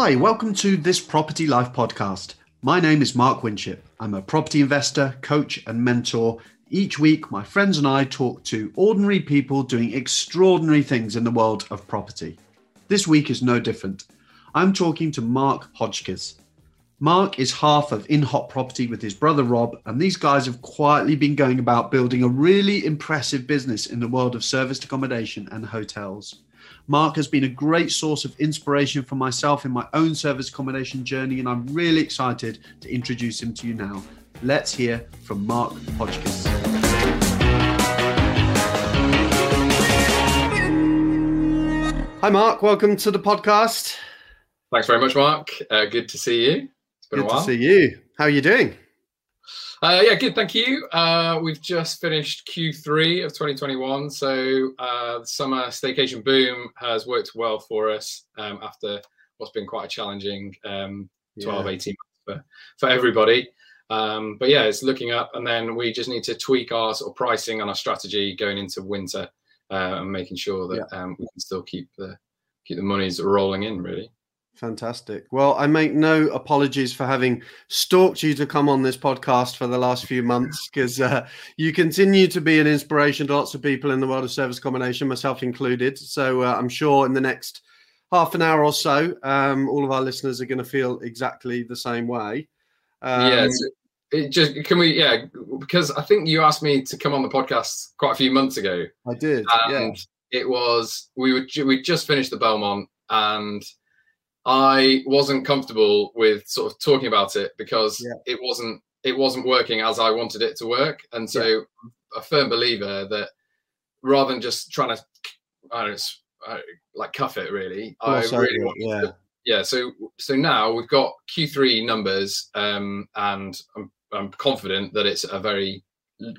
Hi, welcome to this Property Life podcast. My name is Mark Winship. I'm a property investor, coach, and mentor. Each week, my friends and I talk to ordinary people doing extraordinary things in the world of property. This week is no different. I'm talking to Mark Hodgkiss. Mark is half of In Hot Property with his brother Rob, and these guys have quietly been going about building a really impressive business in the world of serviced accommodation and hotels. Mark has been a great source of inspiration for myself in my own service accommodation journey, and I'm really excited to introduce him to you now. Let's hear from Mark Hodgkiss. Hi, Mark. Welcome to the podcast. Thanks very much, Mark. Uh, good to see you. It's been good a while. to see you. How are you doing? Uh, yeah, good. Thank you. Uh, we've just finished Q3 of 2021. So uh, the summer staycation boom has worked well for us um, after what's been quite a challenging um, 12, yeah. 18 months for, for everybody. Um, but yeah, it's looking up. And then we just need to tweak our sort of pricing and our strategy going into winter uh, and making sure that yeah. Um, we can still keep the keep the monies rolling in, really. Fantastic. Well, I make no apologies for having stalked you to come on this podcast for the last few months because uh, you continue to be an inspiration to lots of people in the world of service accommodation, myself included. So uh, I'm sure in the next half an hour or so, um, all of our listeners are going to feel exactly the same way. Um, yeah. It just can we yeah because I think you asked me to come on the podcast quite a few months ago. I did. And yeah. it was we were we just finished the Belmont and I wasn't comfortable with sort of talking about it because yeah. it wasn't it wasn't working as I wanted it to work, and so yeah. a firm believer that rather than just trying to I don't know, like cuff it really, oh, I sorry, really yeah. To, yeah. So so now we've got Q3 numbers, um, and I'm I'm confident that it's a very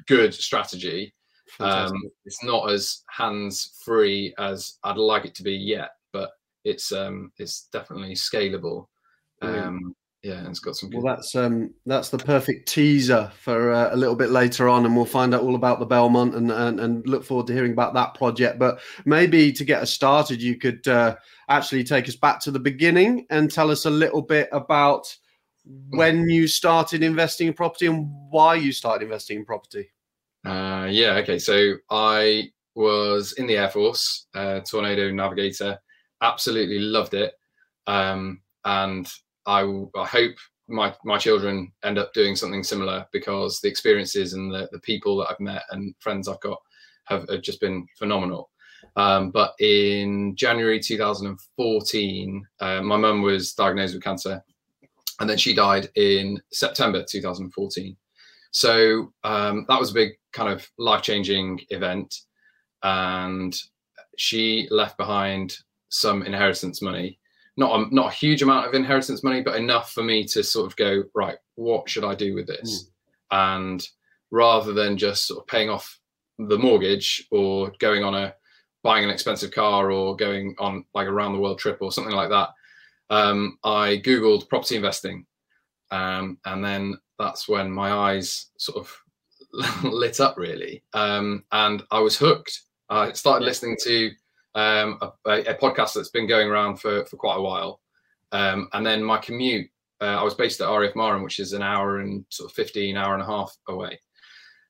good strategy. Um, it's not as hands free as I'd like it to be yet, it's um it's definitely scalable. Um, yeah, it's got some. Good... Well, that's um that's the perfect teaser for uh, a little bit later on, and we'll find out all about the Belmont and, and and look forward to hearing about that project. But maybe to get us started, you could uh, actually take us back to the beginning and tell us a little bit about when you started investing in property and why you started investing in property. Uh, yeah. Okay. So I was in the Air Force, uh, tornado navigator absolutely loved it. Um, and I, I hope my, my children end up doing something similar because the experiences and the, the people that I've met and friends I've got have, have just been phenomenal. Um, but in January 2014, uh, my mum was diagnosed with cancer and then she died in September 2014. So um, that was a big kind of life changing event. And she left behind some inheritance money. Not a, not a huge amount of inheritance money, but enough for me to sort of go right. What should I do with this? Mm. And rather than just sort of paying off the mortgage or going on a buying an expensive car or going on like a round the world trip or something like that, um, I googled property investing, um, and then that's when my eyes sort of lit up really, um, and I was hooked. I started listening to um, a, a, podcast that's been going around for, for quite a while. Um, and then my commute, uh, I was based at RAF Marham, which is an hour and sort of 15, hour and a half away.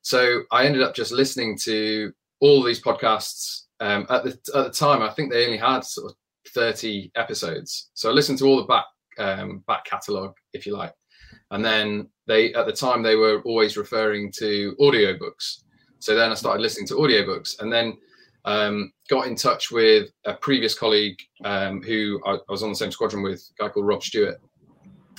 So I ended up just listening to all these podcasts. Um, at the at the time, I think they only had sort of 30 episodes. So I listened to all the back um, back catalogue, if you like. And then they at the time they were always referring to audiobooks. So then I started listening to audiobooks. And then um, got in touch with a previous colleague um, who I, I, was on the same squadron with, a guy called Rob Stewart,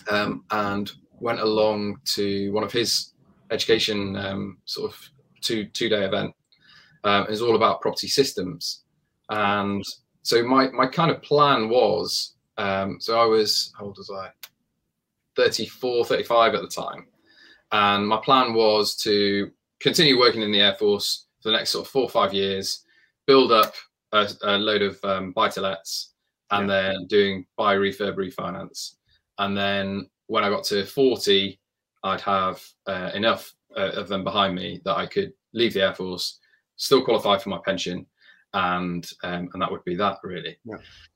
um, and went along to one of his education um, sort of two two day event. Um, it's all about property systems, and so my my kind of plan was um, so I was how old was I? 34, 35 at the time, and my plan was to continue working in the Air Force for the next sort of four or five years build up a, a load of um, buy to lets and yeah. then doing buy refurb refinance. And then when I got to 40, I'd have uh, enough uh, of them behind me that I could leave the Air Force, still qualify for my pension, and um, and that would be that really. Yeah.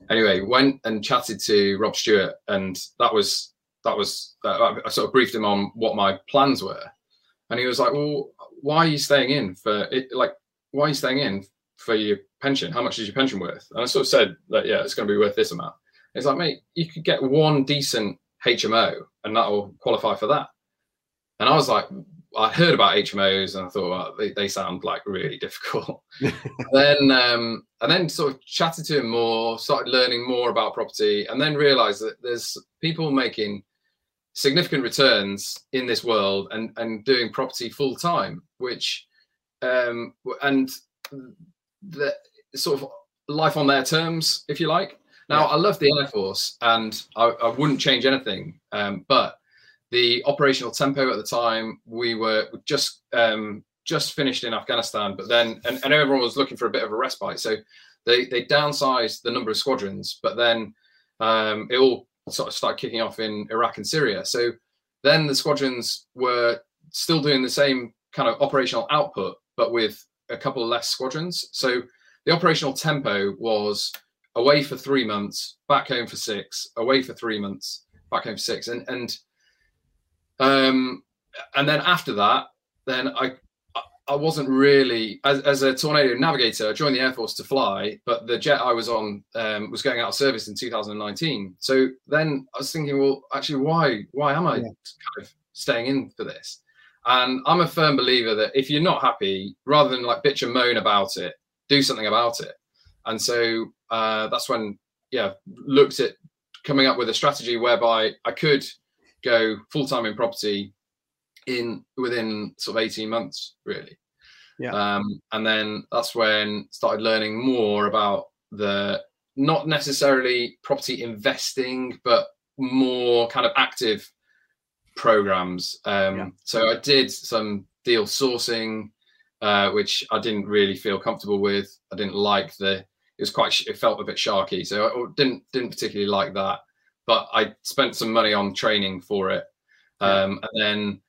Anyway, went and chatted to Rob Stewart, and that was that was uh, I sort of briefed him on what my plans were, and he was like, "Well, why are you staying in for it? Like, why are you staying in for your pension? How much is your pension worth?" And I sort of said that yeah, it's going to be worth this amount. And he's like, "Mate, you could get one decent HMO, and that'll qualify for that." And I was like, I heard about HMOs and I thought well, they, they sound like really difficult. then um, and then sort of chatted to him more, started learning more about property, and then realised that there's people making significant returns in this world and and doing property full time, which um, and the sort of life on their terms, if you like. Now yeah. I love the Air Force and I, I wouldn't change anything, um, but the operational tempo at the time we were just um, just finished in Afghanistan, but then and, and everyone was looking for a bit of a respite. So they they downsized the number of squadrons, but then um, it all sort of started kicking off in Iraq and Syria. So then the squadrons were still doing the same kind of operational output, but with a couple less squadrons. So the operational tempo was away for three months, back home for six, away for three months, back home for six, and and um, and then after that, then I I wasn't really as, as a tornado navigator. I joined the Air Force to fly, but the jet I was on um, was going out of service in 2019. So then I was thinking, well, actually, why why am I yeah. kind of staying in for this? And I'm a firm believer that if you're not happy, rather than like bitch and moan about it, do something about it. And so uh, that's when, yeah, looked at coming up with a strategy whereby I could go full time in property in within sort of 18 months really yeah um, and then that's when started learning more about the not necessarily property investing but more kind of active programs um, yeah. so i did some deal sourcing uh, which i didn't really feel comfortable with i didn't like the it was quite it felt a bit sharky so i didn't didn't particularly like that but i spent some money on training for it um, and then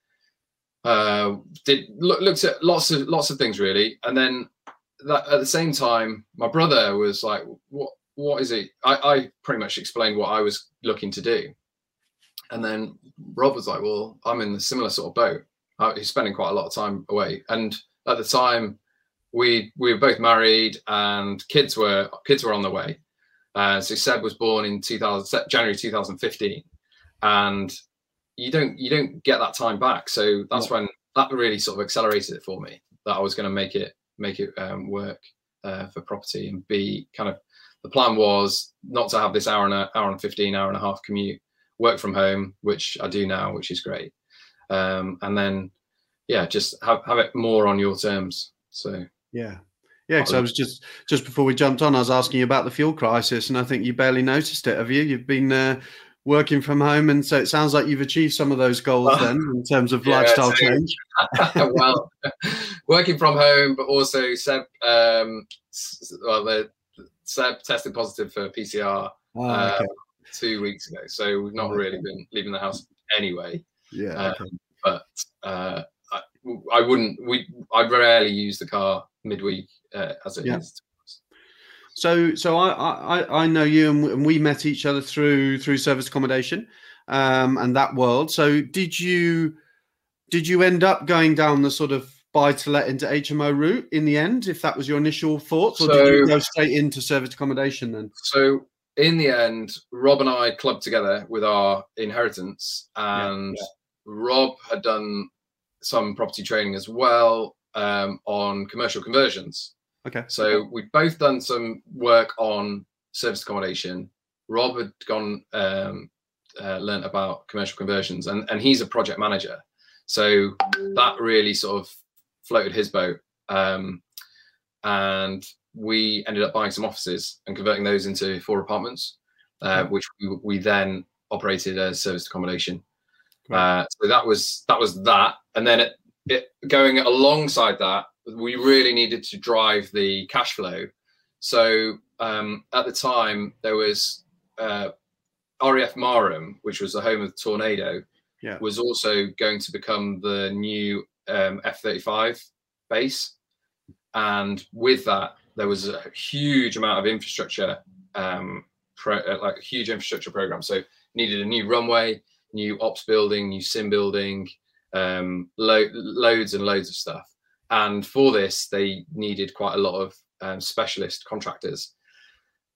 uh, did look, looked at lots of lots of things really, and then that, at the same time, my brother was like, "What? What is it?" I, I pretty much explained what I was looking to do, and then Rob was like, "Well, I'm in a similar sort of boat. Uh, he's spending quite a lot of time away, and at the time, we we were both married and kids were kids were on the way. Uh, so Seb was born in 2000 January 2015, and you don't you don't get that time back. So that's yeah. when that really sort of accelerated it for me that I was going to make it make it um, work uh, for property and be kind of the plan was not to have this hour and a hour and 15 hour and a half commute work from home which i do now which is great. Um, and then yeah just have, have it more on your terms. So yeah. Yeah because i was just just before we jumped on i was asking you about the fuel crisis and i think you barely noticed it. Have you? You've been uh, working from home, and so it sounds like you've achieved some of those goals well, then in terms of yeah, lifestyle so, change. well, working from home, but also Seb, um, well, the Seb tested positive for PCR oh, uh, okay. Two weeks ago, so we've not really been leaving the house anyway. Yeah, um, okay. but uh, I, I, wouldn't. We I rarely use the car midweek uh, as it yeah. is so, so I, I, I know you, and we met each other through through service accommodation, um, and that world. So, did you did you end up going down the sort of buy to let into HMO route in the end, if that was your initial thoughts, or so, did you go straight into service accommodation then? So, in the end, Rob and I clubbed together with our inheritance, and yeah, yeah. Rob had done some property training as well um, on commercial conversions. Okay. So we've both done some work on service accommodation. Rob had gone um, uh, learned about commercial conversions, and and he's a project manager. So that really sort of floated his boat. Um, and we ended up buying some offices and converting those into four apartments, uh, which we, we, then operated as service accommodation. Uh, so that was that was that, and then it, it going alongside that we really needed to drive the cash flow. So um, at the time, there was uh, RAF Marham, which was the home of the Tornado, yeah. was also going to become the new um, F 35 base. And with that, there was a huge amount of infrastructure, um, pro, uh, like a huge infrastructure program. So needed a new runway, new ops building, new sim building, um, lo- loads and loads of stuff. And for this, they needed quite a lot of um, specialist contractors.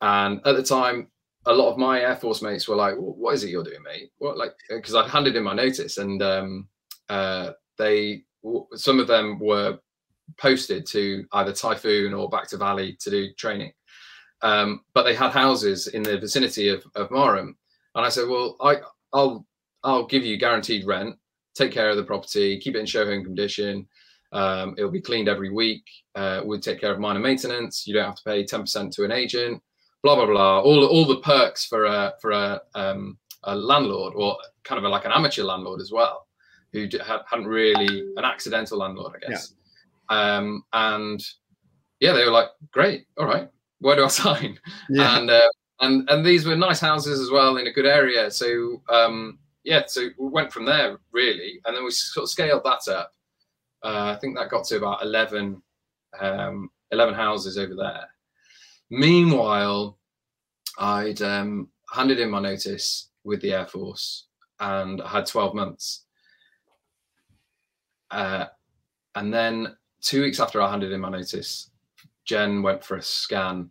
And at the time, a lot of my Air Force mates were like, "What is it you're doing, mate?" What like because I'd handed in my notice, and um, uh, they some of them were posted to either Typhoon or back to Valley to do training. Um, but they had houses in the vicinity of, of Marham. And I said, well, I, I'll, I'll give you guaranteed rent, take care of the property, keep it in show home condition. Um, it'll be cleaned every week. Uh, we'll take care of minor maintenance. You don't have to pay 10% to an agent, blah, blah, blah. All, all the perks for a, for a, um, a landlord or kind of a, like an amateur landlord as well, who hadn't really, an accidental landlord, I guess. Yeah. Um, and yeah, they were like, great, all right, where do I sign? Yeah. And uh, and and these were nice houses as well in a good area. So um, yeah, so we went from there really, and then we sort of scaled that up. Uh, I think that got to about 11, um, 11 houses over there. Meanwhile, I'd um, handed in my notice with the Air Force, and I had twelve months. Uh, and then two weeks after I handed in my notice, Jen went for a scan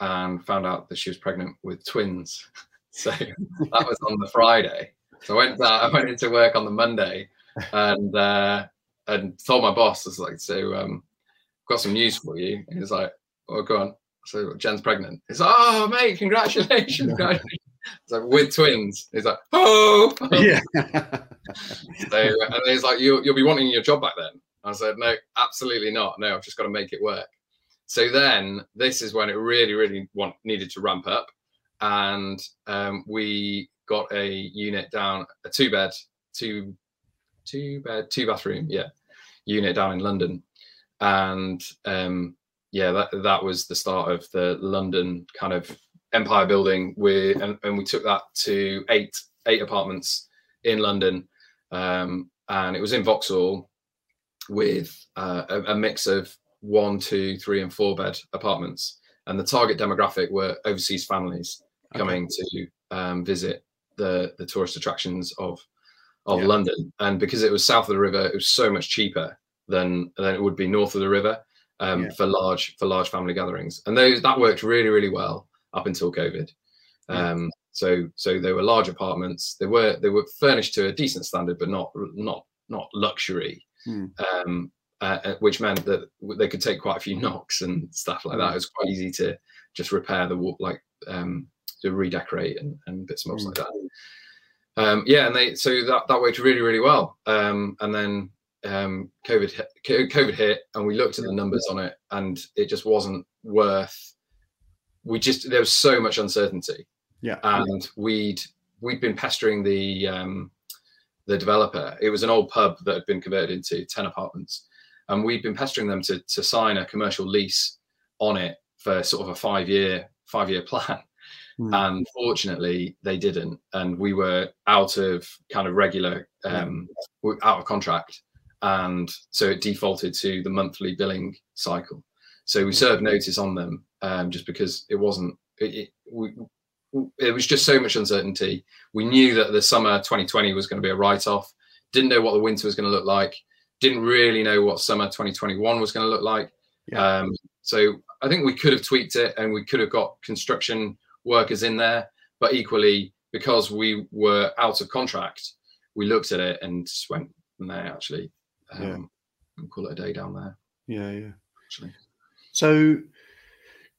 and found out that she was pregnant with twins. So that was on the Friday. So I went I went into work on the Monday and uh, and told my boss, I was like, so um, got some news for you. And he's like, oh, go on. So Jen's pregnant. He's like, oh, mate, congratulations. congratulations. It's like with twins. He's like, oh, yeah. so and he's like, you, you'll be wanting your job back then. I said, no, absolutely not. No, I've just got to make it work. So then this is when it really, really want, needed to ramp up. And um, we got a unit down, a two bed, two, two bed, two bathroom, yeah, unit down in London. And um, yeah, that, that was the start of the London kind of empire building. We, and, and we took that to eight, eight apartments in London. Um, and it was in Vauxhall with uh, a, a mix of one, two, three, and four bed apartments. And the target demographic were overseas families coming to um, visit the the tourist attractions of of yeah. London. And because it was south of the river, it was so much cheaper than than it would be north of the river um, yeah. for large for large family gatherings. And those that worked really really well up until COVID. Um, so so they were large apartments. They were they were furnished to a decent standard, but not not not luxury. Hmm. Um, uh, uh, which meant that they could take quite a few knocks and stuff like that. Mm. It was quite easy to just repair the wall, like um, to redecorate and, and bits and bobs mm. like that. Um, yeah, and they so that that worked really really well. Um, and then um, COVID hit, COVID hit, and we looked at the numbers on it, and it just wasn't worth. We just there was so much uncertainty. Yeah, and we'd we'd been pestering the um, the developer. It was an old pub that had been converted into ten apartments, and we'd been pestering them to to sign a commercial lease on it for sort of a five year five year plan. Mm. And fortunately, they didn't, and we were out of kind of regular, um, yeah. out of contract, and so it defaulted to the monthly billing cycle. So we served notice on them um, just because it wasn't. It, it, we, it was just so much uncertainty. We knew that the summer 2020 was going to be a write off. Didn't know what the winter was going to look like didn't really know what summer 2021 was going to look like. Yeah. Um, so I think we could have tweaked it and we could have got construction workers in there, but equally because we were out of contract, we looked at it and just went, no, actually, um, yeah. we'll call it a day down there. Yeah, yeah. Actually. So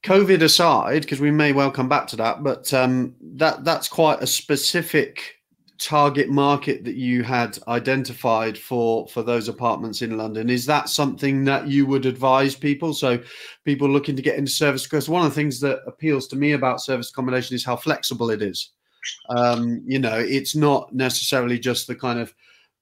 COVID aside, because we may well come back to that, but um, that that's quite a specific target market that you had identified for for those apartments in London. Is that something that you would advise people? So people looking to get into service because one of the things that appeals to me about service accommodation is how flexible it is. Um, you know it's not necessarily just the kind of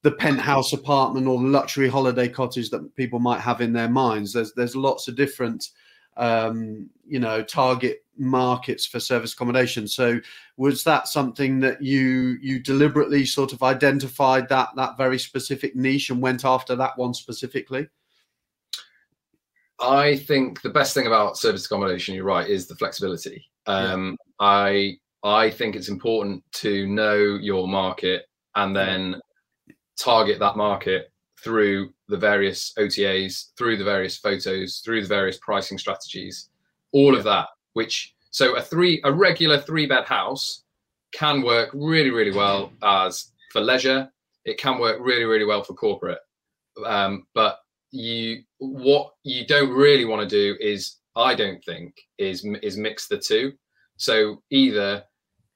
the penthouse apartment or luxury holiday cottage that people might have in their minds. There's there's lots of different um, you know target markets for service accommodation. So was that something that you you deliberately sort of identified that that very specific niche and went after that one specifically? I think the best thing about service accommodation, you're right, is the flexibility. Um, yeah. I I think it's important to know your market and then target that market through the various OTAs, through the various photos, through the various pricing strategies, all yeah. of that. Which so a three a regular three bed house can work really really well as for leisure. It can work really really well for corporate. Um, but you what you don't really want to do is I don't think is is mix the two. So either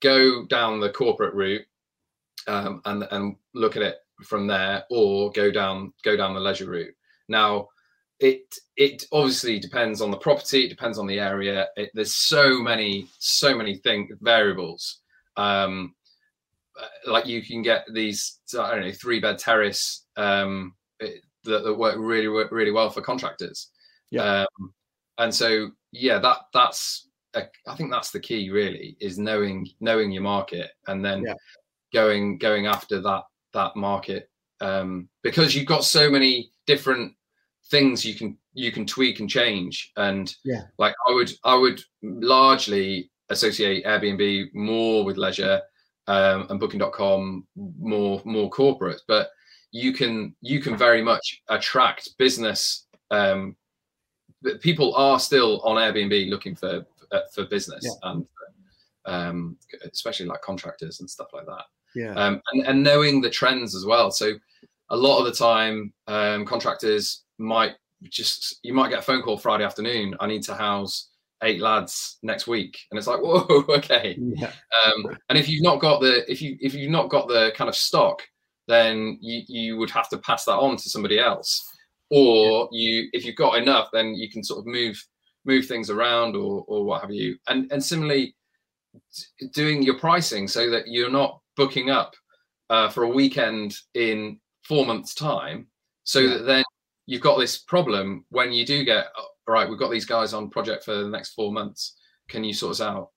go down the corporate route um, and and look at it from there, or go down go down the leisure route. Now, it it obviously depends on the property, it depends on the area. It, there's so many so many thing variables. Um, uh, like you can get these I don't know three bed terrace um, that, that work really work really well for contractors. Yeah. Um, and so yeah, that that's a, I think that's the key really is knowing knowing your market and then yeah. going going after that that market um, because you've got so many different things you can you can tweak and change. And yeah. like i would i would largely associate airbnb more with leisure um, and booking.com more more corporate. But you can you can very much attract business um, people are still on airbnb looking for for business yeah. and um, especially like contractors and stuff like that yeah. Um, and, and knowing the trends as well. So a lot of the time um, contractors might just you might get a phone call friday afternoon i need to house eight lads next week. And it's like whoa okay. Yeah. um, and if you've not got the if you if you've not got the kind of stock then you you would have to pass that on to somebody else. Or yeah. you if you've got enough then you can sort of move move things around or or what have you. And and similarly doing your pricing so that you're not booking up uh, for a weekend in four months time so yeah. that then you've got this problem when you do get all right we've got these guys on project for the next four months can you sort us out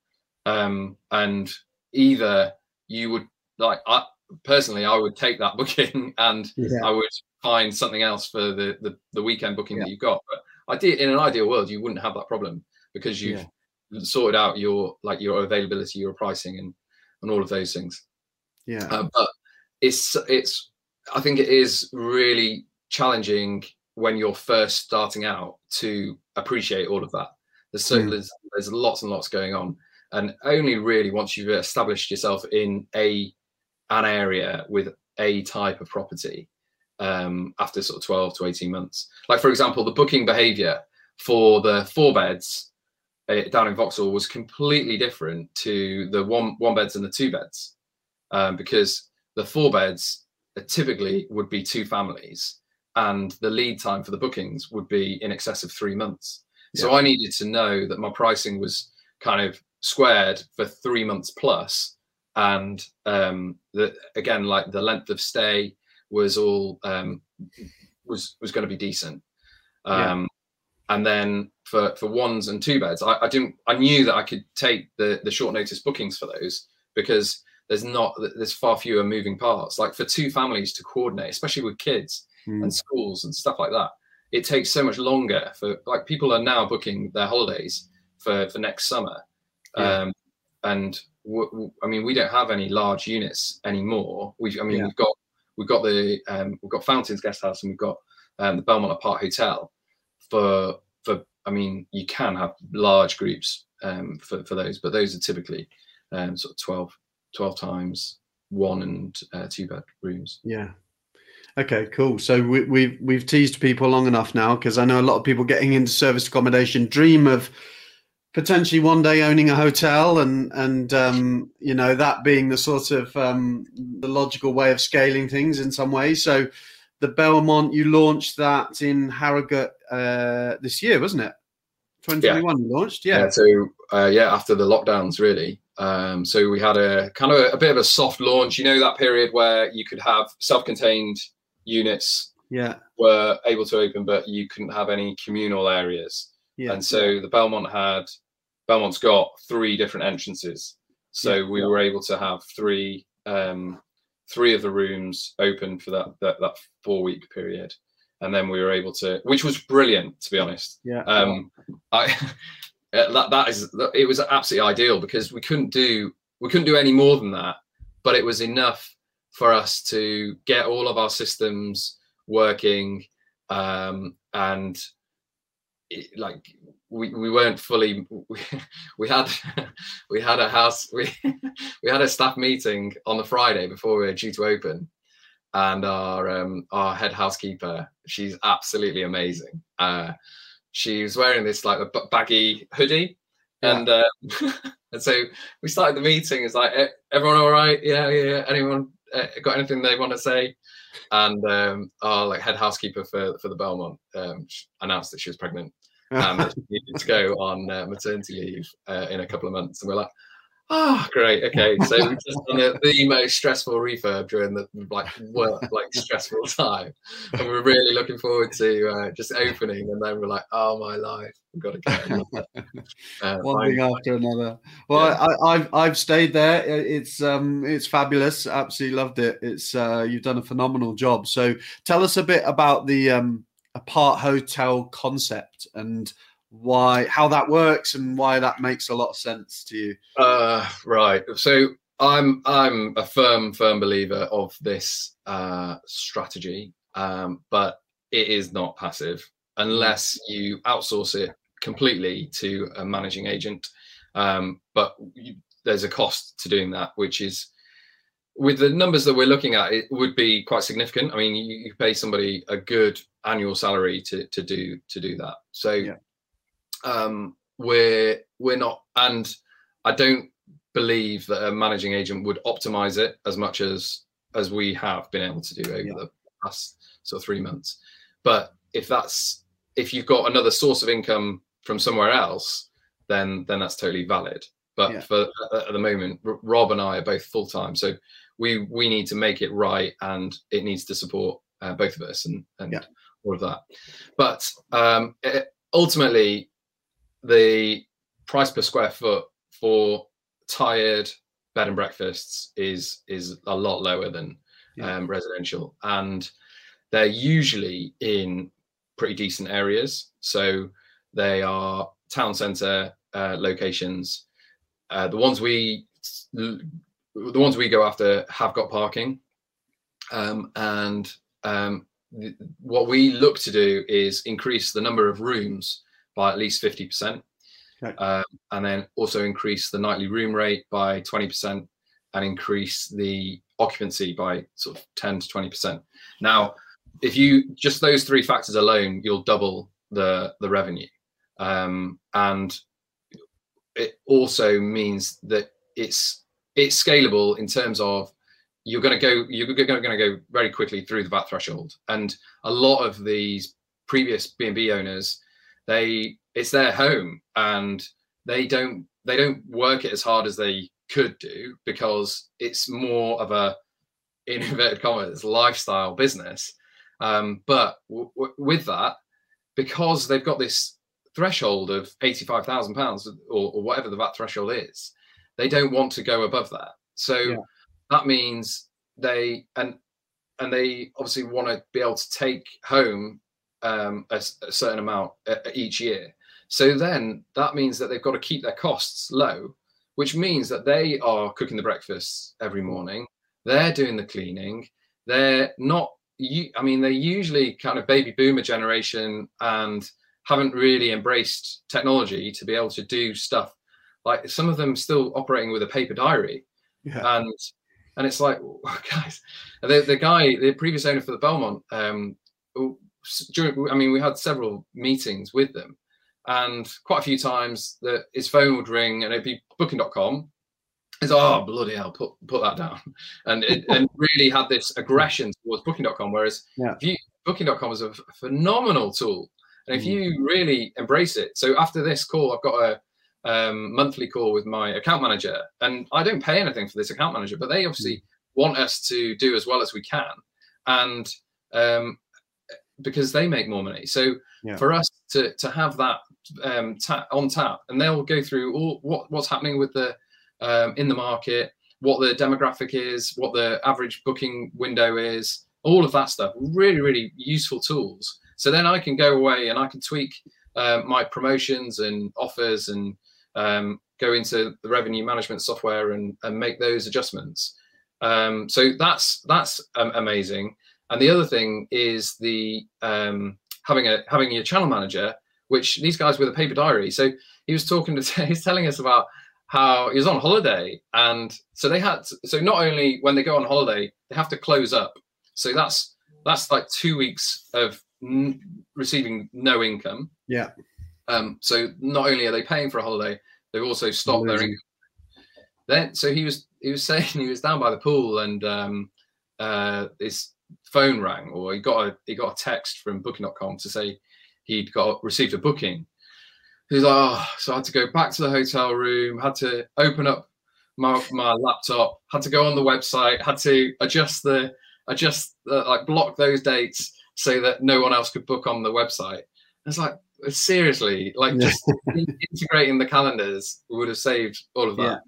um, and either you would like I, personally i would take that booking and yeah. i would find something else for the the, the weekend booking yeah. that you've got but I did in an ideal world you wouldn't have that problem because you've yeah. sorted out your like your availability your pricing and and all of those things yeah uh, but it's it's i think it is really challenging when you're first starting out to appreciate all of that. There's so mm. there's, there's lots and lots going on, and only really once you've established yourself in a an area with a type of property um, after sort of 12 to 18 months. Like for example, the booking behaviour for the four beds uh, down in Vauxhall was completely different to the one one beds and the two beds, um, because the four beds typically would be two families and the lead time for the bookings would be in excess of three months. Yeah. So I needed to know that my pricing was kind of squared for three months plus, and um, that again, like the length of stay was all um, was was going to be decent. Um, yeah. And then for for ones and two beds, I, I didn't. I knew that I could take the the short notice bookings for those because there's not there's far fewer moving parts. Like for two families to coordinate, especially with kids, mm. and schools and stuff like that. It takes so much longer for like people are now booking their holidays for for next summer, yeah. um, and w- w- I mean we don't have any large units anymore. We I mean yeah. we've got we've got the um, we've got Fountains Guest House and we've got um, the Belmont Apart Hotel for for I mean you can have large groups um, for for those, but those are typically um, sort of 12, 12 times one and uh, two bed rooms. Yeah, Okay, cool. So we, we've we've teased people long enough now because I know a lot of people getting into service accommodation dream of potentially one day owning a hotel and and um, you know that being the sort of um, the logical way of scaling things in some ways. So the Belmont, you launched that in Harrogate uh, this year, wasn't it? 2021 yeah. launched, yeah. yeah so uh, yeah, after the lockdowns, really. Um, so we had a kind of a, a, bit of a soft launch. You know that period where you could have self-contained units yeah were able to open, but you couldn't have any communal areas. Yeah. And so the Belmont had Belmont's got three different entrances. So yeah. we were able to have three um, three of the rooms open for that that, that four week period. and then we were able to, which was brilliant to be honest. Yeah. Um, I that that is it was absolutely ideal because we couldn't do we couldn't do any more than that, but it was enough for us to get all of our systems working um, and it, like we, we weren't fully we, we had we had a house we we had a staff meeting on the Friday before we were due to open and our um, our head housekeeper she's absolutely amazing. Uh, she was wearing this like a baggy hoodie. Yeah. and uh, and so we started the meeting it's like everyone all right? Yeah yeah, yeah. anyone uh, got anything they want to say? And um, our like head housekeeper for for the Belmont um, announced that she was pregnant. And she needed to go on uh, maternity leave uh, in a couple of months, and we're like, oh, great, okay. So we just done the, the most stressful refurb during the like work, like stressful time, and we're really looking forward to uh, just opening, and then we're like, oh my life, we've got to go. Uh, One thing after another. Well, yeah. I, have I've stayed there. It's um it's fabulous. Absolutely loved it. It's uh, you've done a phenomenal job. So tell us a bit about the um apart hotel concept and why how that works and why that makes a lot of sense to you uh, right so i'm i'm a firm firm believer of this uh, strategy um, but it is not passive unless you outsource it completely to a managing agent um, but you, there's a cost to doing that which is with the numbers that we're looking at, it would be quite significant. I mean, you, you pay somebody a good annual salary to to do to do that. So yeah. Um, we're we're not, and I don't believe that a managing agent would optimize it as much as as we have been able to do over yeah. the past sort of three months. But if that's if you've got another source of income from somewhere else, then then that's totally valid. But yeah. for at the moment, Rob and I are both full time, so we we need to make it right and it needs to support uh, both of us and and yeah. all of that but um, it, ultimately the price per square foot for tired bed and breakfasts is is a lot lower than yeah. um, residential. And they're usually in pretty decent areas. So they are town center uh, locations. Uh, the ones we the ones we go after have got parking, um, and um, th- what we look to do is increase the number of rooms by at least fifty percent, okay. um, and then also increase the nightly room rate by twenty percent, and increase the occupancy by sort of ten to twenty percent. Now, if you just those three factors alone, you'll double the the revenue, um, and it also means that it's it's scalable in terms of you're going to go you're going to go very quickly through the VAT threshold, and a lot of these previous B and B owners, they it's their home and they don't they don't work it as hard as they could do because it's more of a in inverted commas lifestyle business. Um, but w- w- with that, because they've got this threshold of eighty-five thousand pounds or, or whatever the VAT threshold is, they don't want to go above that. So yeah. that means they and and they obviously want to be able to take home um, a, a, certain amount uh, each year. So then that means that they've got to keep their costs low, which means that they are cooking the breakfasts every morning. They're doing the cleaning. They're not. I mean, they're usually kind of baby boomer generation and haven't really embraced technology to be able to do stuff like some of them still operating with a paper diary yeah. and and it's like guys the, the guy the previous owner for the belmont um during i mean we had several meetings with them and quite a few times that his phone would ring and it'd be booking.com it's oh bloody hell put put that down and it and really had this aggression towards booking.com whereas yeah. you, booking.com is a phenomenal tool and if mm. you really embrace it so after this call i've got a um, monthly call with my account manager, and I don't pay anything for this account manager, but they obviously mm. want us to do as well as we can, and um, because they make more money. So yeah. for us to to have that um, tap, on tap, and they'll go through all what what's happening with the um, in the market, what the demographic is, what the average booking window is, all of that stuff. Really, really useful tools. So then I can go away and I can tweak uh, my promotions and offers and um, go into the revenue management software and, and make those adjustments. Um, so that's that's um, amazing. And the other thing is the um, having a having your channel manager, which these guys with a paper diary. So he was talking to he's telling us about how he was on holiday, and so they had to, so not only when they go on holiday they have to close up. So that's that's like two weeks of n- receiving no income. Yeah. Um, so not only are they paying for a holiday, they've also stopped their income. Then, so he was he was saying he was down by the pool and um, uh, his phone rang, or he got a he got a text from Booking.com to say he'd got received a booking. He's like, oh, so I had to go back to the hotel room, had to open up my my laptop, had to go on the website, had to adjust the adjust the, like block those dates so that no one else could book on the website. It's like seriously, like just integrating the calendars would have saved all of that. Yeah.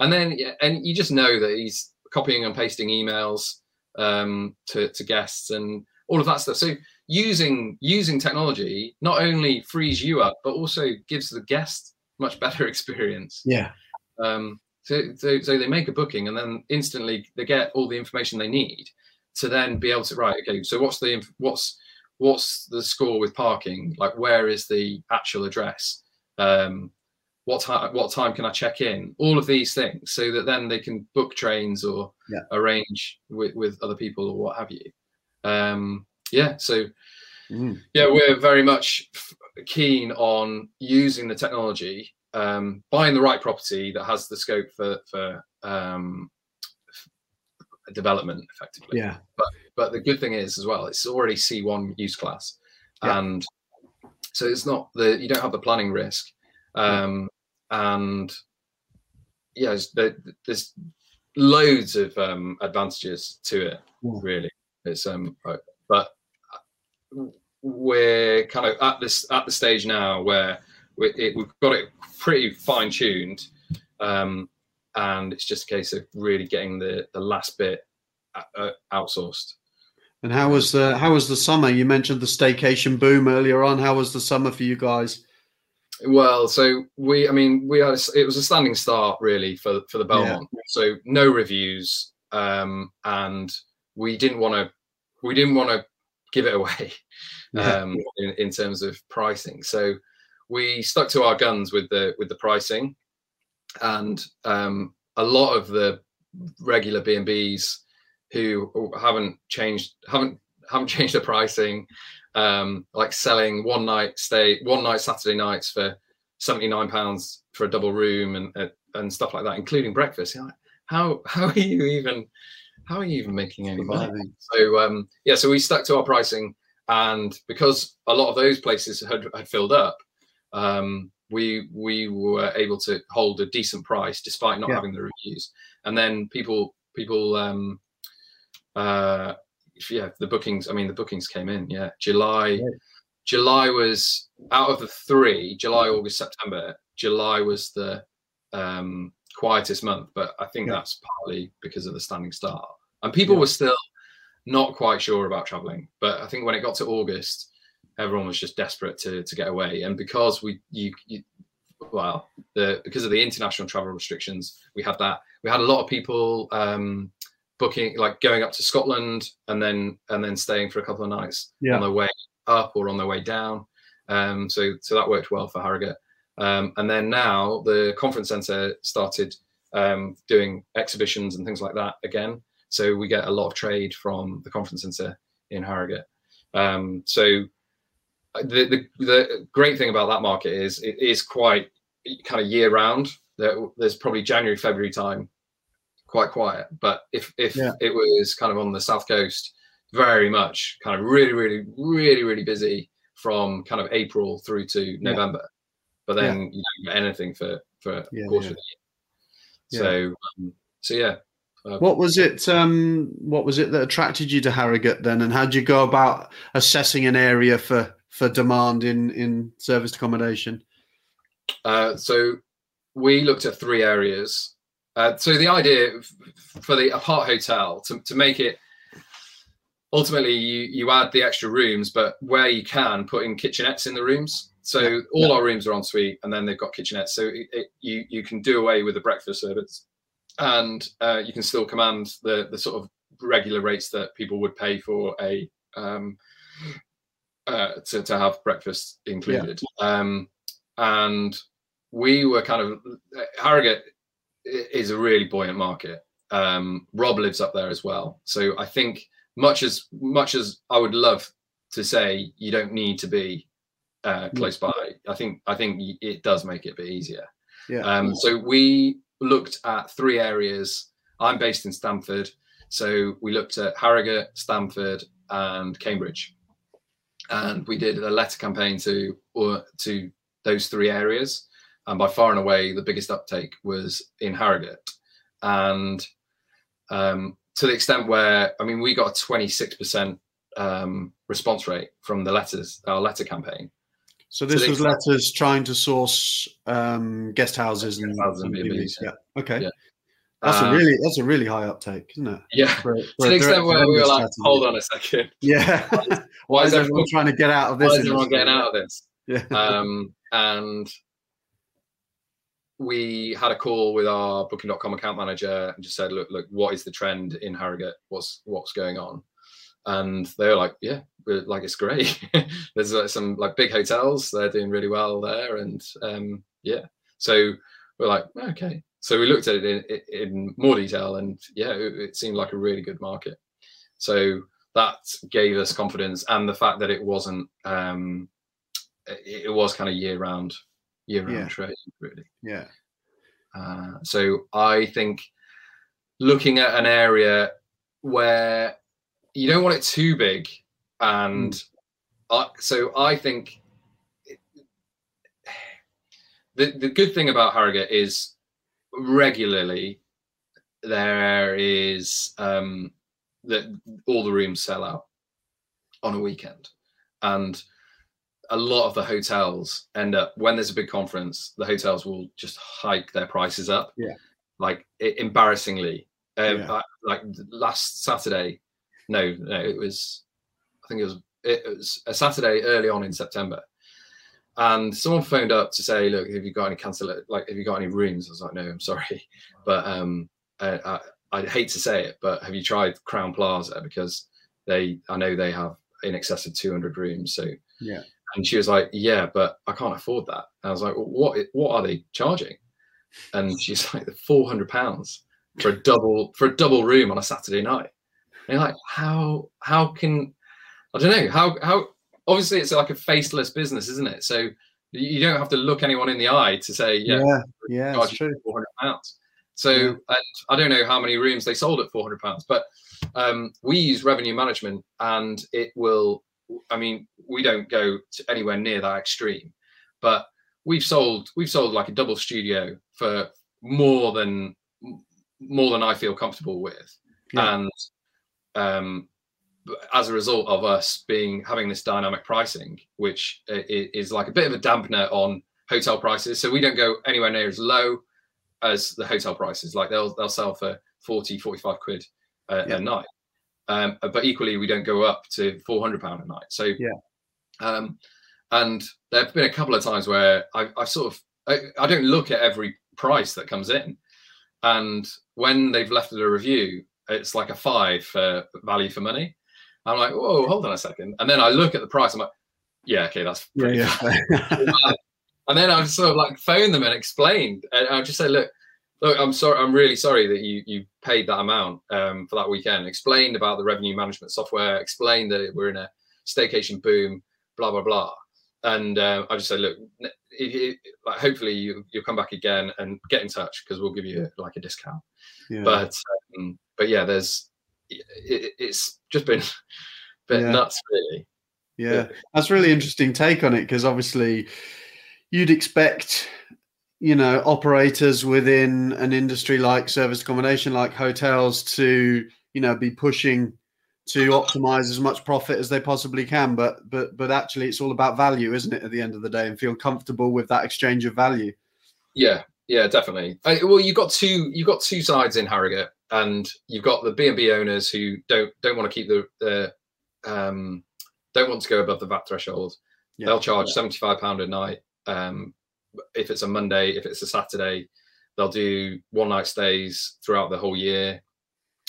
And then, yeah, and you just know that he's copying and pasting emails um, to, to guests and all of that stuff. So using using technology not only frees you up, but also gives the guest much better experience. Yeah. Um, so, so, so they make a booking and then instantly they get all the information they need to then be able to write. Okay, so what's the what's what's the score with parking? Like, where is the actual address? Um, what time? What time can I check in? All of these things, so that then they can book trains or yeah. arrange with, with other people or what have you. Um, yeah, so mm. yeah, we're very much keen on using the technology, um, buying the right property that has the scope for for um, development effectively. Yeah. But but the good thing is as well, it's already C1 use class, yeah. and so it's not the you don't have the planning risk, um. And yeah, there's, there's loads of um, advantages to it. Yeah. Really, it's um, but we're kind of at this at the stage now where we, it, we've got it pretty fine tuned. Um, and it's just a case of really getting the the last bit uh, uh, outsourced. And how was the how was the summer? You mentioned the staycation boom earlier on. How was the summer for you guys? Well, so we, I mean, we had a, it was a standing start really for for the Belmont. Yeah. So no reviews, um, and we didn't want to we didn't want to give it away um, yeah. in, in terms of pricing. So we stuck to our guns with the with the pricing and um, a lot of the regular B and Bs who haven't changed haven't haven't changed the pricing, um, like selling one night stay, one night Saturday nights for seventy nine pounds for a double room and uh, and stuff like that, including breakfast. You know, how how are you even how are you even making any money? So um, yeah, so we stuck to our pricing, and because a lot of those places had, had filled up, um, we we were able to hold a decent price despite not yeah. having the reviews. And then people people um uh yeah the bookings. I mean the bookings came in. Yeah, July. Yeah. July was out of the three. July, August, September. July was the um, quietest month, but I think yeah. that's partly because of the standing start. And people were still not quite sure about traveling. But I think when it got to August, everyone was just desperate to to get away. And because we you, you well the because of the international travel restrictions, we had that. We had a lot of people um, booking like going up to Scotland and then and then staying for a couple of nights yeah. on their way up or on their way down. Um, so so that worked well for Harrogate. Um, and then now the conference centre started um, doing exhibitions and things like that again. So we get a lot of trade from the conference centre in Harrogate. Um, so the, the, the great thing about that market is it is quite kind of year round. There, there's probably January, February time, quite quiet. But if if yeah. it was kind of on the south coast, very much kind of really, really, really, really busy from kind of April through to November. Yeah. But then yeah. you don't get anything for for yeah, quarter of the year. So um, so yeah. Uh, what was it? Um, what was it that attracted you to Harrogate then, and how did you go about assessing an area for for demand in in serviced accommodation? Uh, so we looked at three areas. Uh, so the idea for the apart hotel to, to make it ultimately you you add the extra rooms, but where you can put in kitchenettes in the rooms. So Yeah. all Yeah. our rooms are en suite, and then they've got kitchenettes. So it, it, you you can do away with the breakfast service, and uh, you can still command the the sort of regular rates that people would pay for a um, uh, to to have breakfast included. Um, and we were kind of Harrogate i- is a really buoyant market. Um, Rob lives up there as well, so I think much as much as I would love to say you don't need to be uh, close by, I think I think it does make it a bit easier. Yeah. Um, so we looked at three areas. I'm based in Stamford, so we looked at Harrogate, Stamford, and Cambridge, and we did a letter campaign to or to those three areas. And by far and away, the biggest uptake was in Harrogate, and um, to the extent where I mean, we got a 26% um, response rate from the letters, our letter campaign. So this was letters trying to source um, guest houses and, Guest houses and B&Bs, B&Bs. Yeah. Okay. Yeah. That's a Uh, really that's a really high uptake, isn't it? Yeah. For, To the extent where we were like, hold on a second. Yeah. Why everyone is everyone, trying to get out of this? why is everyone getting out of this? Yeah. um, and we had a call with our booking.com account manager and just said look look what is the trend in harrogate? What's what's going on? And they were like yeah like it's great. There's like, some like big hotels they're doing really well there and um, yeah. So we're like okay. So we looked at it in, in more detail and yeah it, it seemed like a really good market. So that gave us confidence and the fact that it wasn't um, it, it was kind of year round year round Yeah. trade really yeah. uh, so I think looking at an area where you don't want it too big, and I, so I think it- the the good thing about Harrogate is regularly there is um, that all the rooms sell out on a weekend, and a lot of the hotels end up when there's a big conference, the hotels will just hike their prices up. Yeah. Like e- embarrassingly. Um, Yeah. I- like last Saturday, no, no, it was, I think it was, it was a Saturday early on in September. And someone phoned up to say, look, have you got any cancel, like, have you got any rooms? I was like, no, I'm sorry. But um, I, I, I'd hate to say it, but have you tried Crowne Plaza? Because they, I know they have in excess of 200 rooms. So Yeah. And she was like, "Yeah, but I can't afford that." And I was like, well, "What? What are they charging?" And she's like, "Four hundred pounds for a double for a double room on a Saturday night." And you're like, "How? How can? I don't know. How? How? Obviously, it's like a faceless business, isn't it? So you don't have to look anyone in the eye to say, Yeah. "Yeah, Yeah. charge It's you true. four hundred pounds." So, Yeah. and I don't know how many rooms they sold at four hundred pounds, but um, we use revenue management, and it will. I mean, we don't go to anywhere near that extreme, but we've sold we've sold like a double studio for more than more than I feel comfortable with, Yeah. and um, as a result of us being having this dynamic pricing, which is like a bit of a dampener on hotel prices. So we don't go anywhere near as low as the hotel prices. Like they'll they'll sell for 40, 45 quid a, Yeah. a night. Um, but equally, we don't go up to 400 pound a night. So Yeah. Um, and there have been a couple of times where I, I sort of I, I don't look at every price that comes in, and when they've left it a review, it's like a five for value for money. I'm like, whoa, hold on a second, and then I look at the price. I'm like, yeah, okay, that's Yeah. Yeah. and then I've sort of like phoned them and explained. And I just said, look, look, I'm sorry, I'm really sorry that you you paid that amount um, for that weekend. Explained about the revenue management software. Explained that we're in a staycation boom. Blah blah blah. And uh, I just said, look, n- if you, like, hopefully you you'll come back again and get in touch because we'll give you like a discount. yeah. But um, but yeah, there's it, it- it's just been bit Yeah. nuts really. Yeah, that's really interesting take on it because obviously you'd expect, you know, operators within an industry like service accommodation, like hotels, to you know be pushing to optimize as much profit as they possibly can. But but but actually, it's all about value, isn't it? At the end of the day, and feel comfortable with that exchange of value. Yeah, yeah, definitely. I, well, you've got two you've got two sides in Harrogate, and you've got the B and B owners who don't don't want to keep the, the um, don't want to go above the VAT threshold, Yeah. they'll charge seventy five pound a night. Um, if it's a Monday, if it's a Saturday, they'll do one night stays throughout the whole year,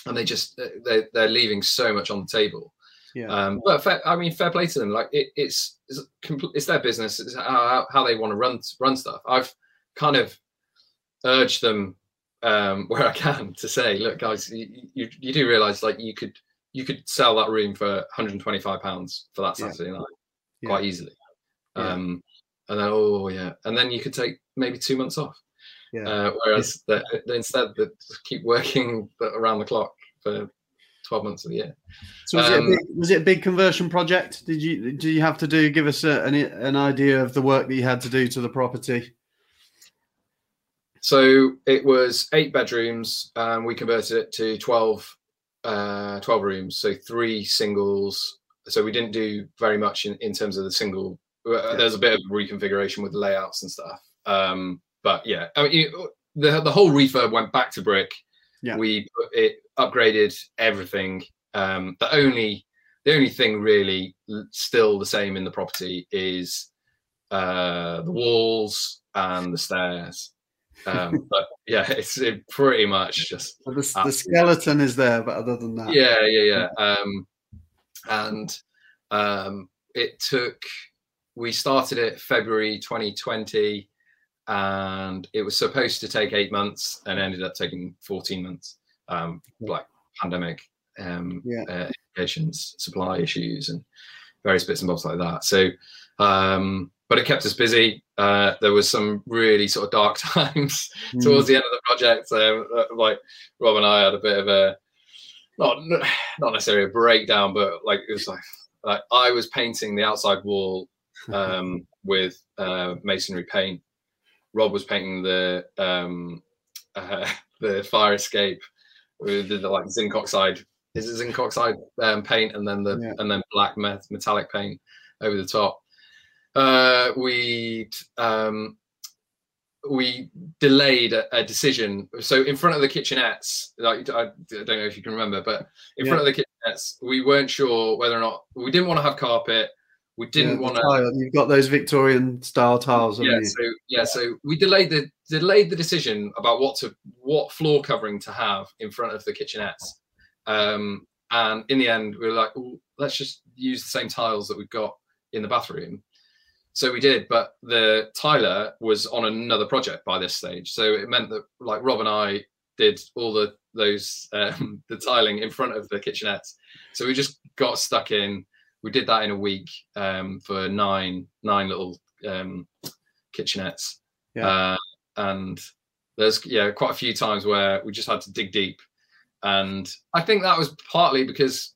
and they just they they're leaving so much on the table. Yeah. Um, but fair, I mean, fair play to them. Like it, it's it's, compl- it's their business. It's how, how they want to run run stuff. I've kind of urged them um, where I can to say, look, guys, you, you, you do realize like you could you could sell that room for 125 pounds for that Yeah. Saturday night Yeah. quite easily. Yeah. Um, and then oh yeah, and then you could take maybe two months off. Yeah. Uh, whereas they, they instead they keep working around the clock for 12 months of the year. So was, it a Um, big, was it a big conversion project? Did you do you have to do give us a, an an idea of the work that you had to do to the property? So it was eight bedrooms, and we converted it to 12, uh, 12 rooms. So three singles. So we didn't do very much in, in terms of the single. Uh, Yeah. There's a bit of reconfiguration with the layouts and stuff. Um, but yeah, I mean, you- the the whole refurb went back to brick. Yeah. We it upgraded everything. Um, the only the only thing really still the same in the property is uh, the walls and the stairs. Um, but yeah, it's it pretty much just So the, the skeleton is there, but other than that, yeah, yeah, yeah. Um, and um, it took. We started it February 2020, and it was supposed to take eight months, and ended up taking 14 months. Um, like pandemic, um, Yeah. uh, implications, supply issues, and various bits and bobs like that. So, um, but it kept us busy. Uh, there was some really sort of dark times Mm. towards the end of the project. Um, uh, like Rob and I had a bit of a not not necessarily a breakdown, but like it was like like I was painting the outside wall um, with uh, masonry paint. Rob was painting the um, uh, the fire escape with the, like zinc oxide. Is it zinc oxide um, paint and then the Yeah. and then black met- metallic paint over the top. Uh, we um, we delayed a, a decision. So in front of the kitchenettes, like I, I don't know if you can remember, but in front of the kitchenettes, we weren't sure whether or not we didn't want to have carpet. We didn't Yeah, want to. You've got those Victorian style tiles, Yeah, you? so yeah, so we delayed the delayed the decision about what to what floor covering to have in front of the kitchenettes. Um, and in the end, we were like, "Ooh, let's just use the same tiles that we've got in the bathroom. So we did, but the tiler was on another project by this stage, so it meant that like Rob and I did all the those um, the tiling in front of the kitchenettes. So we just got stuck in. We did that in a week um, for nine nine little um, kitchenettes, Yeah. uh, and there's yeah quite a few times where we just had to dig deep, and I think that was partly because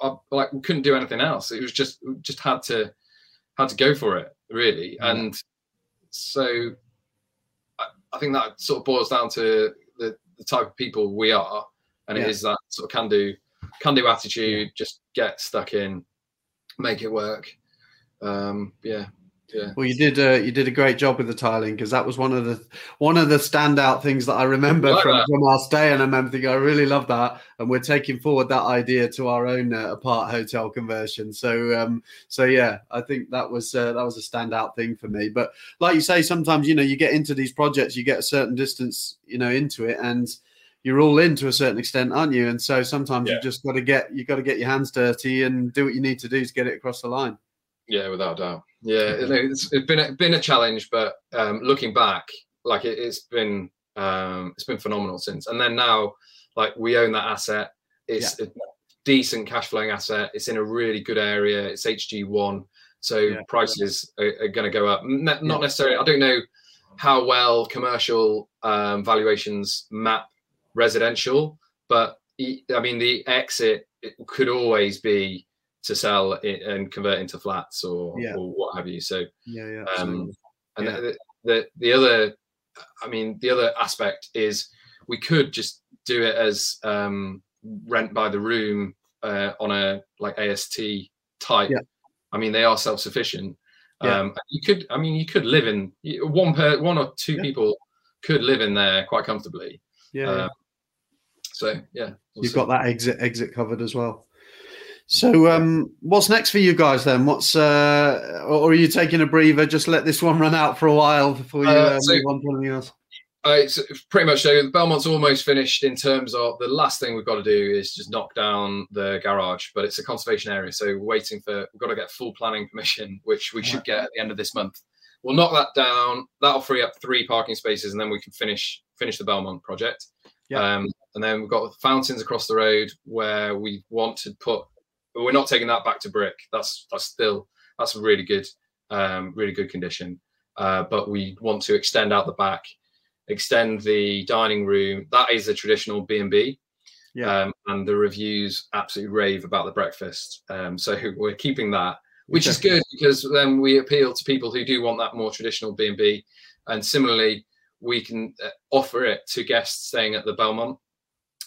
I, like we couldn't do anything else. It was just we just had to had to go for it really, Yeah. and so I, I think that sort of boils down to the, the type of people we are, and Yeah. it is that sort of can do can do attitude. Just get stuck in, make it work. Um, yeah, yeah. Well, you did. Uh, you did a great job with the tiling because that was one of the one of the standout things that I remember Like from, that. from our stay, and I remember thinking, I really love that, and we're taking forward that idea to our own uh, apart hotel conversion. So, um, so yeah, I think that was uh, that was a standout thing for me. But like you say, sometimes you know you get into these projects, you get a certain distance, you know, into it, and you're all in to a certain extent, aren't you? And so sometimes you Yeah. just got to get you got to get your hands dirty and do what you need to do to get it across the line. Yeah, without a doubt. Yeah, it- it's, it's been a, been a challenge, but um, looking back, like it, it's been um, it's been phenomenal since. And then now, like we own that asset. It's a decent cash flowing asset. It's in a really good area. It's HG one, so Yeah. prices are, are going to go up. Not Yeah. necessarily. I don't know how well commercial um, valuations map residential, but I mean the exit it could always be to sell it and convert into flats or, Yeah. or what have you. So Yeah, yeah. um, and Yeah. the, the the other, I mean, the other aspect is we could just do it as um, rent by the room uh, on a like AST type. Yeah. I mean, they are self sufficient. Yeah. Um, you could, I mean, you could live in one per one or two people could live in there quite comfortably. yeah, yeah. um, So yeah, we'll You've see. got that exit exit covered as well. So, um, what's next for you guys then? What's uh, or are you taking a breather? Just let this one run out for a while before you uh, uh, so, move on to anything else. Uh, it's pretty much so. Belmont's almost finished in terms of the last thing we've got to do is just knock down the garage, but it's a conservation area, so we're waiting for we've got to get full planning permission, which we should get at the end of this month. We'll knock that down. That'll free up three parking spaces, and then we can finish finish the Belmont project. Yeah. Um, and then we've got fountains across the road where we want to put. but We're not taking that back to brick. That's that's still that's really good, um, really good condition. Uh, but we want to extend out the back extend the dining room. That is a traditional B and B. Yeah. Um, and the reviews absolutely rave about the breakfast. Um, so we're keeping that, which is good because then we appeal to people who do want that more traditional B and B. And similarly, we can uh, offer it to guests staying at the Belmont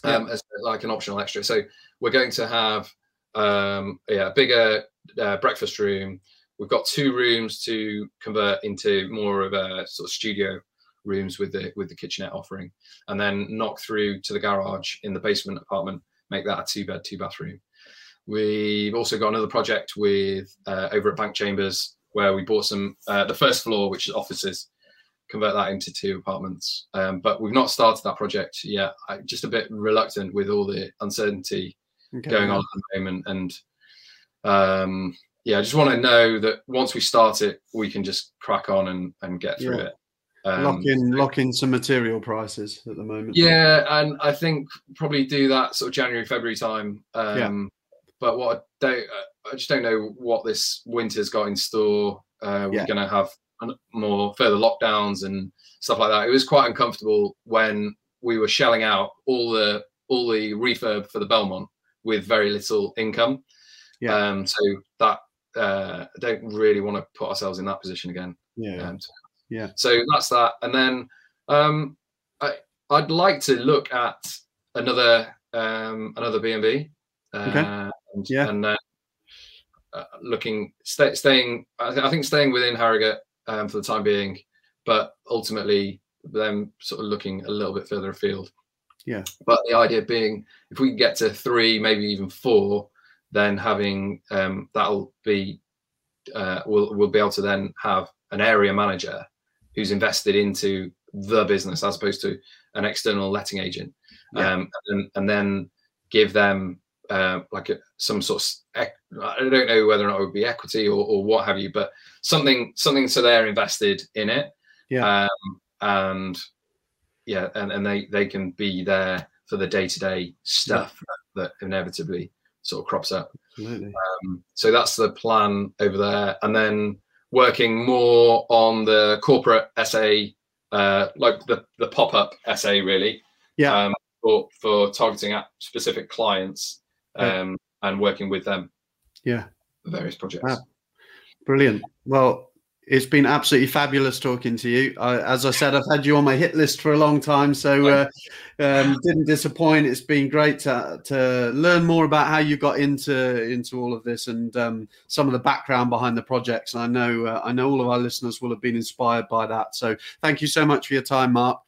um, yeah. as like an optional extra. So we're going to have um, yeah, a bigger uh, breakfast room. We've got two rooms to convert into more of a sort of studio rooms with the with the kitchenette offering, and then knock through to the garage in the basement apartment, make that a two bed, two bathroom. We've also got another project with uh, over at Bank Chambers where we bought some uh, the first floor, which is offices, convert that into two apartments. Um, but we've not started that project yet. I'm just a bit reluctant with all the uncertainty okay. going on at the moment, and um, yeah, I just want to know that once we start it, we can just crack on and, and get through yeah. it. Um, lock in, lock in some material prices at the moment. Yeah, and I think probably do that sort of January, February time. Um, yeah. But what I don't, I just don't know what this winter's got in store. Uh, we're yeah. going to have more further lockdowns and stuff like that. It was quite uncomfortable when we were shelling out all the all the refurb for the Belmont with very little income. Yeah. Um, so that uh, I don't really want to put ourselves in that position again. Yeah. Um, yeah. So that's that. And then um, I, I'd like to look at another um, another B and B. Okay. Uh, yeah. And uh, uh, looking, stay, staying. I, th- I, think staying within Harrogate um, for the time being, but ultimately them sort of looking a little bit further afield. Yeah. But the idea being, if we can get to three, maybe even four, then having um, that'll be uh, we'll we'll be able to then have an area manager who's invested into the business as opposed to an external letting agent, yeah. um, and, and, then give them uh, like a, some sort of I don't know whether or not it would be equity or, or what have you, but something something so they're invested in it, yeah, um, and yeah, and, and they they can be there for the day to day stuff yeah. that inevitably sort of crops up. Um, so that's the plan over there, and then working more on the corporate SA, uh, like the, the pop up SA, really. Yeah. Um, for, for targeting at specific clients um, and working with them. Yeah. various projects. Wow. Brilliant. Well, it's been absolutely fabulous talking to you. as I said, I've had you on my hit list for a long time, so uh, um, didn't disappoint. It's been great to to learn more about how you got into into all of this and um, some of the background behind the projects. And I know uh, I know all of our listeners will have been inspired by that. So thank you so much for your time, Mark.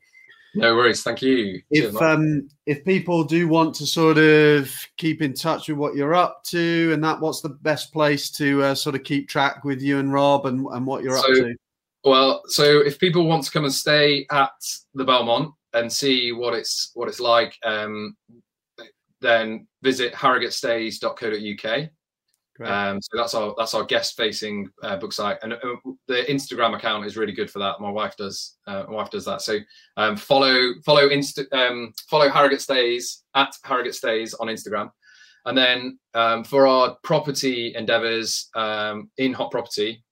No worries. Thank you. If um, if people do want to sort of keep in touch with what you're up to and that, what's the best place to uh, sort of keep track with you and Rob and, and what you're so, up to? Well, so if people want to come and stay at the Belmont and see what it's what it's like, um, then visit harrogatestays.co.uk. Um, so that's our that's our guest facing uh, book site, and uh, the Instagram account is really good for that. My wife does uh, my wife does that. So um, follow follow Insta um, follow Harrogate Stays at Harrogate Stays on Instagram, and then um, for our property endeavors um, in Hot Property,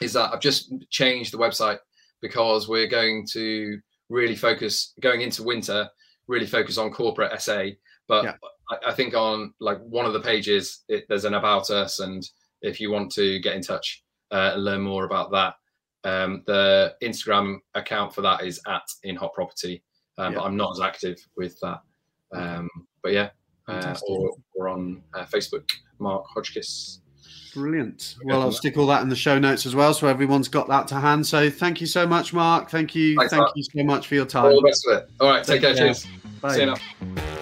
is that I've just changed the website because we're going to really focus going into winter, really focus on corporate SA, but yeah. I, I, think on like one of the pages, it, there's an about us, and if you want to get in touch uh, and learn more about that, um, the Instagram account for that is at in hot property. Um, yeah. But I'm not as active with that. Um, but yeah, uh, or, or on uh, Facebook, Mark Hodgkiss. Brilliant. Well, I'll stick all that in the show notes as well, so everyone's got that to hand. So, thank you so much, Mark. Thank you. Thanks, thank Mark. you so much for your time. All the best of it. All right, take, take care. care. Cheers. Bye. See you now.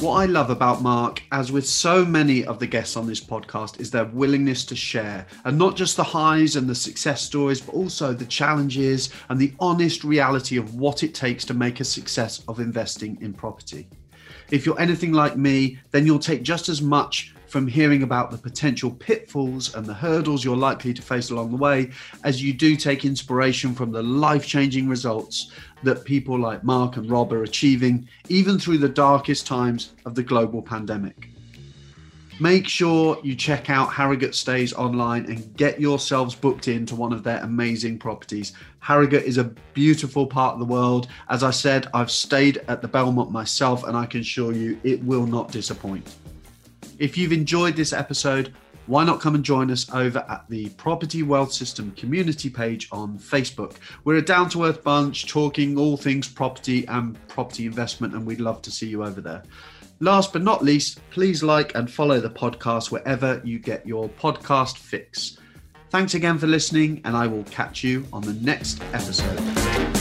What I love about Mark, as with so many of the guests on this podcast, is their willingness to share, and not just the highs and the success stories, but also the challenges and the honest reality of what it takes to make a success of investing in property. If you're anything like me, then you'll take just as much from hearing about the potential pitfalls and the hurdles you're likely to face along the way as you do take inspiration from the life changing results that people like Mark and Rob are achieving, even through the darkest times of the global pandemic. Make sure you check out Harrogate Stays online and get yourselves booked into one of their amazing properties. Harrogate is a beautiful part of the world. As I said, I've stayed at the Belmont myself and I can assure you it will not disappoint. If you've enjoyed this episode, why not come and join us over at the Property Wealth System community page on Facebook? We're a down to earth bunch talking all things property and property investment, and we'd love to see you over there. Last but not least, please like and follow the podcast wherever you get your podcast fix. Thanks again for listening, and I will catch you on the next episode.